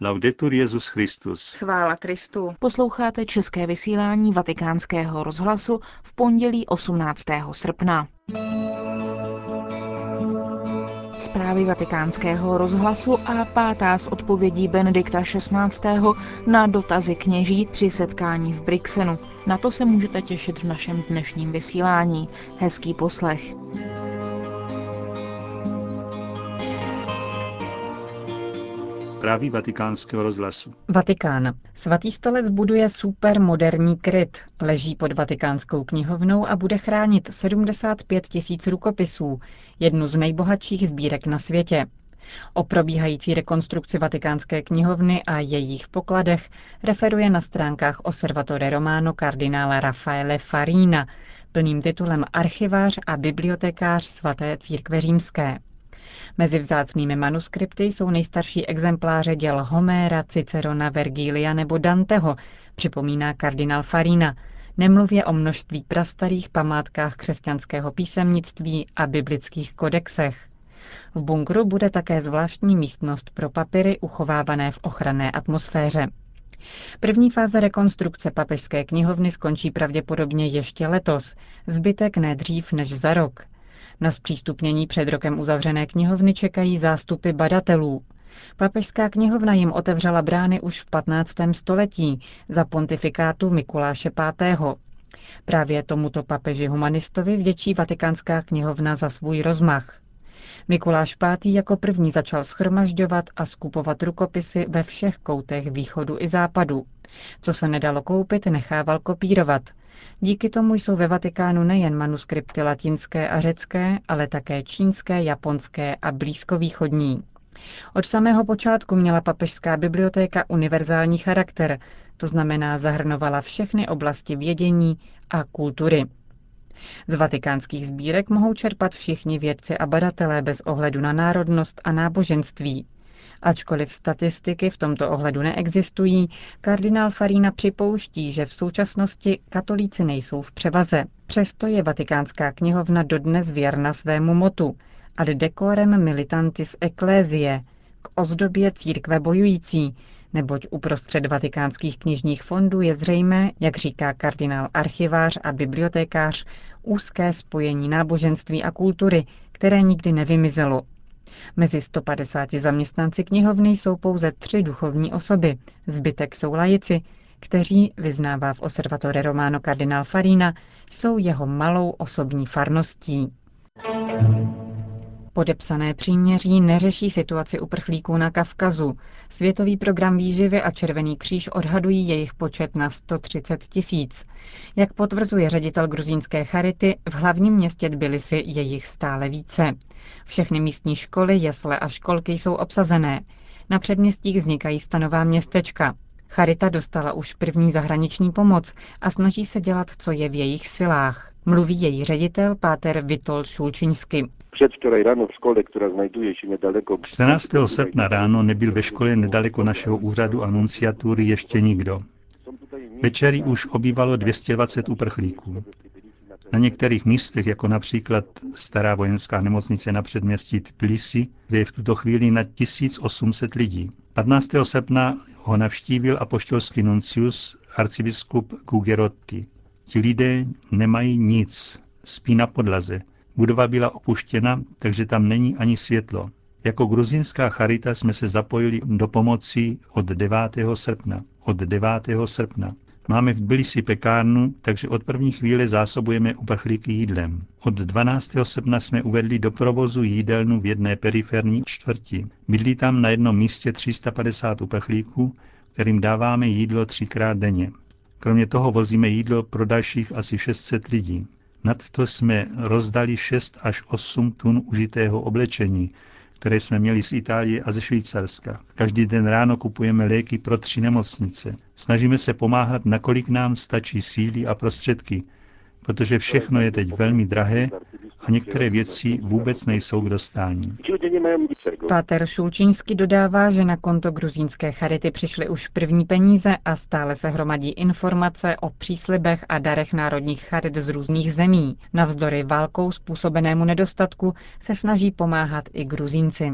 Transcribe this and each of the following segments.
Laudetur Jezus Christus. Chvála Kristu. Posloucháte české vysílání Vatikánského rozhlasu v pondělí 18. srpna. Zprávy vatikánského rozhlasu a pátá z odpovědí Benedikta XVI. na dotazy kněží při setkání v Brixenu. Na to se můžete těšit v našem dnešním vysílání. Hezký poslech. Zprávy vatikánského rozhlasu. Vatikán. Svatý stolec buduje supermoderní kryt. Leží pod vatikánskou knihovnou a bude chránit 75 tisíc rukopisů, jednu z nejbohatších sbírek na světě. O probíhající rekonstrukci vatikánské knihovny a jejich pokladech referuje na stránkách Osservatore Romano kardinála Rafaele Farina, plným titulem Archivář a bibliotekář svaté církve římské. Mezi vzácnými manuskripty jsou nejstarší exempláře děl Homéra, Cicerona, Vergília nebo Danteho, připomíná kardinál Farina, nemluvě o množství prastarých památkách křesťanského písemnictví a biblických kodexech. V bunkru bude také zvláštní místnost pro papíry uchovávané v ochranné atmosféře. První fáze rekonstrukce papežské knihovny skončí pravděpodobně ještě letos, zbytek ne dřív než za rok. Na zpřístupnění před rokem uzavřené knihovny čekají zástupy badatelů. Papežská knihovna jim otevřela brány už v 15. století za pontifikátu Mikuláše V. Právě tomuto papeži humanistovi vděčí Vatikánská knihovna za svůj rozmach. Mikuláš V. jako první začal schromažďovat a skupovat rukopisy ve všech koutech východu i západu. Co se nedalo koupit, nechával kopírovat – Díky tomu jsou ve Vatikánu nejen manuskripty latinské a řecké, ale také čínské, japonské a blízkovýchodní. Od samého počátku měla papežská bibliotéka univerzální charakter, to znamená zahrnovala všechny oblasti vědění a kultury. Z vatikánských sbírek mohou čerpat všichni vědci a badatelé bez ohledu na národnost a náboženství. Ačkoliv statistiky v tomto ohledu neexistují, kardinál Farina připouští, že v současnosti katolíci nejsou v převaze. Přesto je Vatikánská knihovna dodnes věrna svému motu ad decorem militantis ecclesiae, k ozdobě církve bojující, neboť uprostřed vatikánských knižních fondů je zřejmé, jak říká kardinál archivář a bibliotekář, úzké spojení náboženství a kultury, které nikdy nevymizelo. Mezi 150 zaměstnanci knihovny jsou pouze tři duchovní osoby, zbytek jsou lajici, kteří, vyznává v Osservatore Romano kardinál Farina, jsou jeho malou osobní farností. Podepsané příměří neřeší situaci uprchlíků na Kavkazu. Světový program výživy a Červený kříž odhadují jejich počet na 130 tisíc. Jak potvrzuje ředitel gruzínské charity, v hlavním městě Tbilisi je jich stále více. Všechny místní školy, jesle a školky jsou obsazené. Na předměstích vznikají stanová městečka. Charita dostala už první zahraniční pomoc a snaží se dělat, co je v jejich silách. Mluví její ředitel Páter Witold Šulčiňsky. Ráno v škole, která znajduje se nedaleko... 14. srpna ráno nebyl ve škole nedaleko našeho úřadu anunciatury ještě nikdo. Večerí už obývalo 220 uprchlíků. Na některých místech, jako například stará vojenská nemocnice na předměstí Tbilisi, kde je v tuto chvíli na 1800 lidí. 15. srpna ho navštívil apoštolský nuncius arcibiskup Gugerotti. Ti lidé nemají nic, spí na podlaze. Budova byla opuštěna, takže tam není ani světlo. Jako gruzinská charita jsme se zapojili do pomoci od 9. srpna. Od 9. srpna. Máme v Tbilisi pekárnu, takže od první chvíle zásobujeme uprchlíky jídlem. Od 12. srpna jsme uvedli do provozu jídelnu v jedné periferní čtvrti. Bydlí tam na jednom místě 350 uprchlíků, kterým dáváme jídlo třikrát denně. Kromě toho vozíme jídlo pro dalších asi 600 lidí. Nadto jsme rozdali 6 až 8 tun užitého oblečení, které jsme měli z Itálie a ze Švýcarska. Každý den ráno kupujeme léky pro tři nemocnice. Snažíme se pomáhat, nakolik nám stačí síly a prostředky, protože všechno je teď velmi drahé a některé věci vůbec nejsou k dostání. Páter Šulčínsky dodává, že na konto gruzínské charity přišly už první peníze a stále se hromadí informace o příslibech a darech národních charit z různých zemí. Navzdory válkou způsobenému nedostatku se snaží pomáhat i Gruzínci.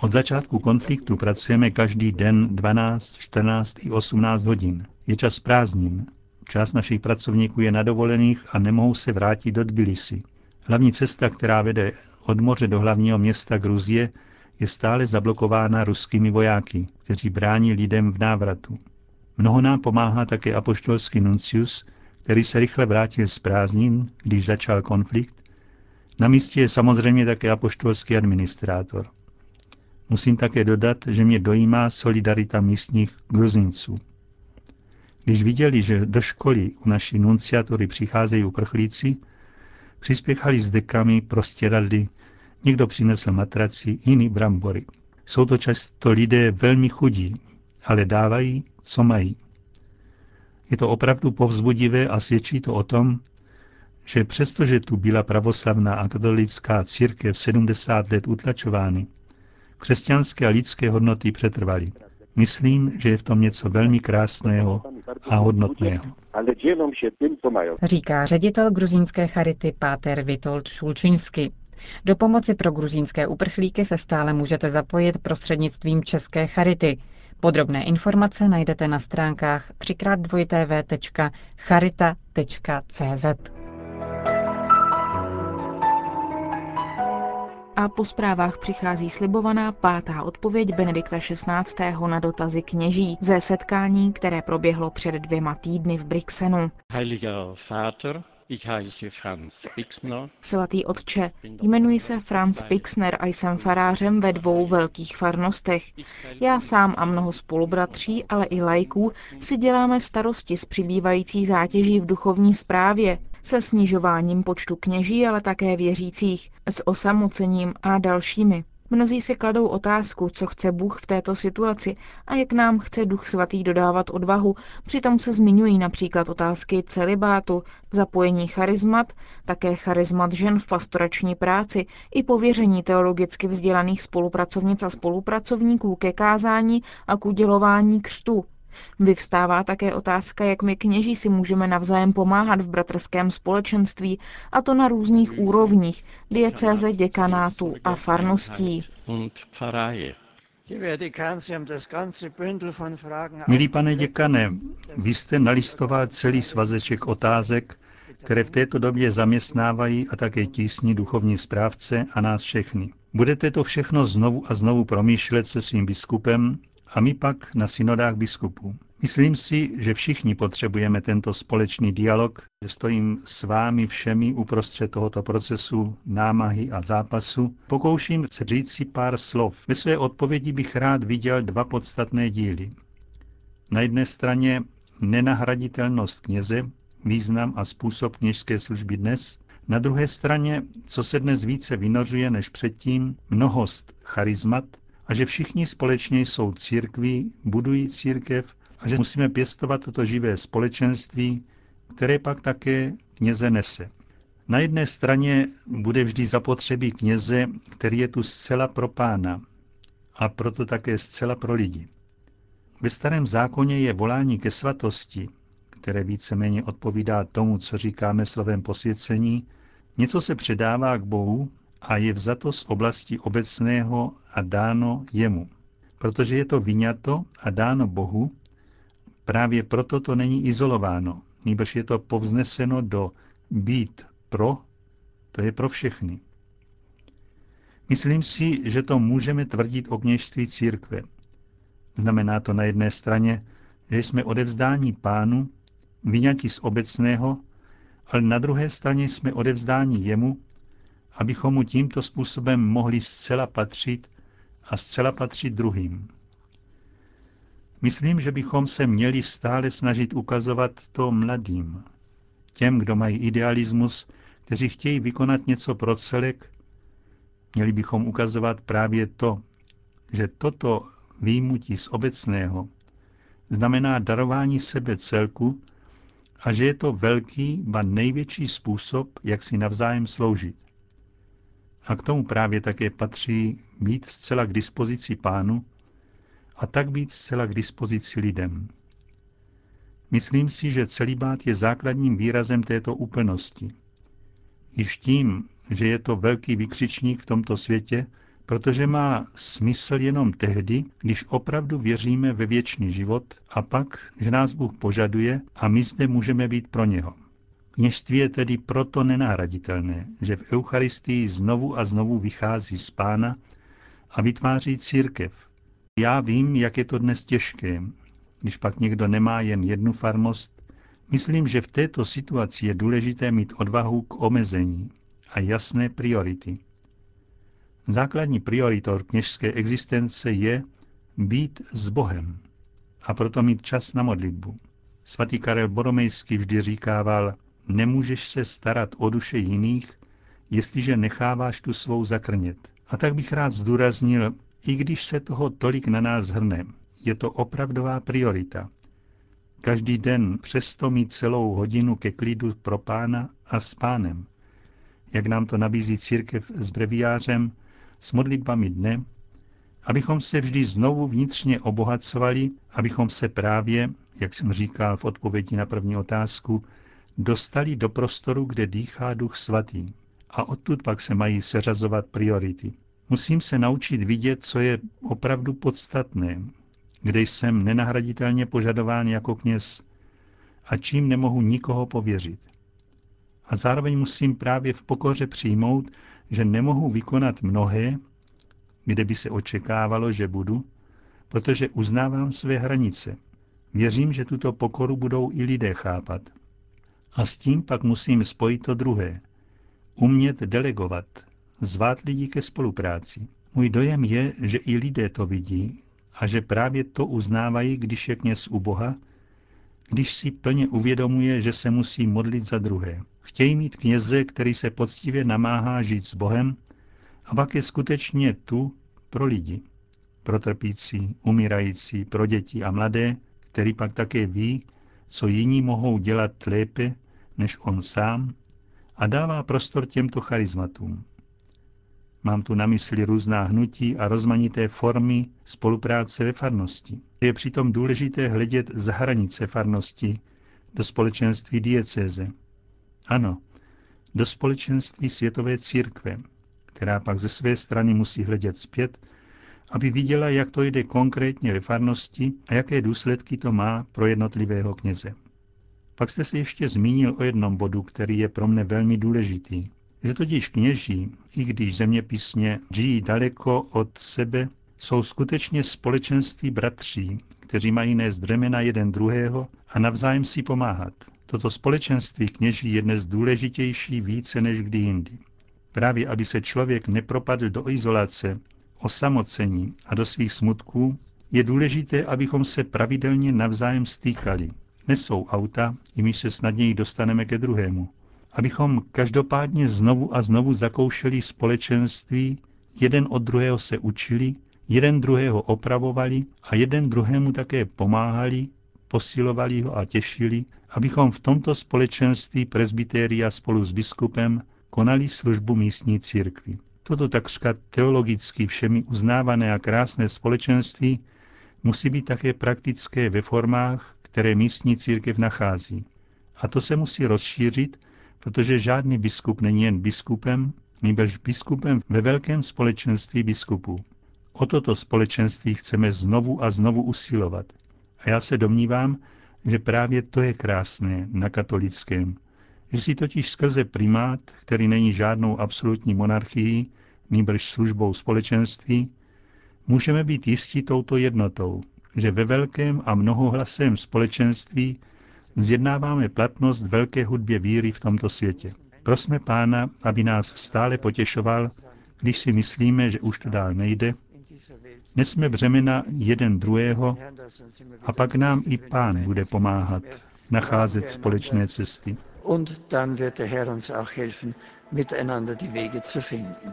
Od začátku konfliktu pracujeme každý den 12, 14 i 18 hodin. Je čas prázdnin. Část našich pracovníků je na dovolených a nemohou se vrátit do Tbilisi. Hlavní cesta, která vede od moře do hlavního města Gruzie, je stále zablokována ruskými vojáky, kteří brání lidem v návratu. Mnoho nám pomáhá také apoštolský nuncius, který se rychle vrátil z prázdnin, když začal konflikt. Na místě je samozřejmě také apoštolský administrátor. Musím také dodat, že mě dojímá solidarita místních gruzinců. Když viděli, že do školy u naší nunciatury přicházejí uprchlíci, přispěchali s dekami, prostěradly, někdo přinesl matraci, jiný brambory. Jsou to často lidé velmi chudí, ale dávají, co mají. Je to opravdu povzbudivé a svědčí to o tom, že přestože tu byla pravoslavná a katolická církev 70 let utlačovány, křesťanské a lidské hodnoty přetrvaly. Myslím, že je v tom něco velmi krásného a hodnotného. Říká ředitel gruzínské charity Páter Vitold Šulčinsky. Do pomoci pro gruzínské uprchlíky se stále můžete zapojit prostřednictvím České charity. Podrobné informace najdete na stránkách 3x2tv.charita.cz. A po zprávách přichází slibovaná pátá odpověď Benedikta XVI. na dotazy kněží ze setkání, které proběhlo před dvěma týdny v Brixenu. Svatý otče, jmenuji se Franz Pixner a jsem farářem ve dvou velkých farnostech. Já sám a mnoho spolubratří, ale i lajků si děláme starosti s přibývající zátěží v duchovní správě, se snižováním počtu kněží, ale také věřících, s osamocením a dalšími. Mnozí si kladou otázku, co chce Bůh v této situaci a jak nám chce Duch Svatý dodávat odvahu. Přitom se zmiňují například otázky celibátu, zapojení charizmat, také charizmat žen v pastorační práci i pověření teologicky vzdělaných spolupracovnic a spolupracovníků ke kázání a k udělování křtu. Vyvstává také otázka, jak my kněží si můžeme navzájem pomáhat v bratrském společenství, a to na různých úrovních, diecéze, děkanátu a farností. Milý pane děkane, vy jste nalistoval celý svazeček otázek, které v této době zaměstnávají a také tísní duchovní správce a nás všechny. Budete to všechno znovu a znovu promýšlet se svým biskupem a my pak na synodách biskupů. Myslím si, že všichni potřebujeme tento společný dialog, že stojím s vámi všemi uprostřed tohoto procesu námahy a zápasu. Pokouším se říct si pár slov. Ve své odpovědi bych rád viděl dva podstatné díly. Na jedné straně nenahraditelnost kněze, význam a způsob kněžské služby dnes, na druhé straně, co se dnes více vynořuje než předtím, mnohost charizmat, a že všichni společně jsou církví, budují církev a že musíme pěstovat toto živé společenství, které pak také kněze nese. Na jedné straně bude vždy zapotřebí kněze, který je tu zcela pro pána a proto také zcela pro lidi. Ve starém zákoně je volání ke svatosti, které víceméně odpovídá tomu, co říkáme slovem posvěcení, něco se předává k Bohu a je vzato z oblasti obecného a dáno jemu. Protože je to vyňato a dáno Bohu, právě proto to není izolováno, nebož je to povzneseno do být pro, to je pro všechny. Myslím si, že to můžeme tvrdit o kněžství církve. Znamená to na jedné straně, že jsme odevzdáni pánu, vyňati z obecného, ale na druhé straně jsme odevzdáni jemu, abychom mu tímto způsobem mohli zcela patřit a zcela patřit druhým. Myslím, že bychom se měli stále snažit ukazovat to mladým, těm, kdo mají idealismus, kteří chtějí vykonat něco pro celek, měli bychom ukazovat právě to, že toto výjimutí z obecného znamená darování sebe celku a že je to velký, ba největší způsob, jak si navzájem sloužit. A k tomu právě také patří být zcela k dispozici pánu a tak být zcela k dispozici lidem. Myslím si, že celibát je základním výrazem této úplnosti. Již tím, že je to velký vykřičník v tomto světě, protože má smysl jenom tehdy, když opravdu věříme ve věčný život a pak, že nás Bůh požaduje a my zde můžeme být pro něho. Kněžství je tedy proto nenahraditelné, že v Eucharistii znovu a znovu vychází z pána a vytváří církev. Já vím, jak je to dnes těžké, když pak někdo nemá jen jednu farmost. Myslím, že v této situaci je důležité mít odvahu k omezení a jasné priority. Základní prioritou kněžské existence je být s Bohem a proto mít čas na modlitbu. Svatý Karel Boromejský vždy říkával, nemůžeš se starat o duše jiných, jestliže necháváš tu svou zakrnět. A tak bych rád zdůraznil, i když se toho tolik na nás hrne, je to opravdová priorita. Každý den přesto mít celou hodinu ke klidu pro pána a s pánem. Jak nám to nabízí církev s breviářem, s modlitbami dne, abychom se vždy znovu vnitřně obohacovali, abychom se právě, jak jsem říkal v odpovědi na první otázku, dostali do prostoru, kde dýchá Duch Svatý. A odtud pak se mají seřazovat priority. Musím se naučit vidět, co je opravdu podstatné, kde jsem nenahraditelně požadován jako kněz a čím nemohu nikoho pověřit. A zároveň musím právě v pokoře přijmout, že nemohu vykonat mnohé, kde by se očekávalo, že budu, protože uznávám své hranice. Věřím, že tuto pokoru budou i lidé chápat. A s tím pak musím spojit to druhé. Umět delegovat, zvát lidi ke spolupráci. Můj dojem je, že i lidé to vidí a že právě to uznávají, když je kněz u Boha, když si plně uvědomuje, že se musí modlit za druhé. Chtějí mít kněze, který se poctivě namáhá žít s Bohem a pak je skutečně tu pro lidi, pro trpící, umírající, pro děti a mladé, který pak také ví, co jiní mohou dělat lépe než on sám a dává prostor těmto charizmatům. Mám tu na mysli různá hnutí a rozmanité formy spolupráce ve farnosti. Je přitom důležité hledět za hranice farnosti do společenství diecéze. Ano, do společenství světové církve, která pak ze své strany musí hledět zpět, aby viděla, jak to jde konkrétně ve farnosti a jaké důsledky to má pro jednotlivého kněze. Pak jste se ještě zmínil o jednom bodu, který je pro mne velmi důležitý že totiž kněží, i když zeměpisně žijí daleko od sebe, jsou skutečně společenství bratří, kteří mají nést břemena jeden druhého a navzájem si pomáhat. Toto společenství kněží je dnes důležitější více než kdy jindy. Právě aby se člověk nepropadl do izolace, osamocení a do svých smutků, je důležité, abychom se pravidelně navzájem stýkali. Nesou auta, jimiž se snadněji dostaneme ke druhému abychom každopádně znovu a znovu zakoušeli společenství, jeden od druhého se učili, jeden druhého opravovali a jeden druhému také pomáhali, posilovali ho a těšili, abychom v tomto společenství presbytéria spolu s biskupem konali službu místní církvi. Toto takřka teologicky všemi uznávané a krásné společenství musí být také praktické ve formách, které místní církev nachází. A to se musí rozšířit protože žádný biskup není jen biskupem, nýbrž biskupem ve velkém společenství biskupů. O toto společenství chceme znovu a znovu usilovat. A já se domnívám, že právě to je krásné na katolickém, že si totiž skrze primát, který není žádnou absolutní monarchií, nýbrž službou společenství, můžeme být jistí touto jednotou, že ve velkém a mnohohlasém společenství zjednáváme platnost velké hudbě víry v tomto světě. Prosme Pána, aby nás stále potěšoval, když si myslíme, že už to dál nejde, nesme břemena jeden druhého a pak nám i Pán bude pomáhat nacházet společné cesty. Und dann wird der Herr uns auch helfen, miteinander die Wege zu finden.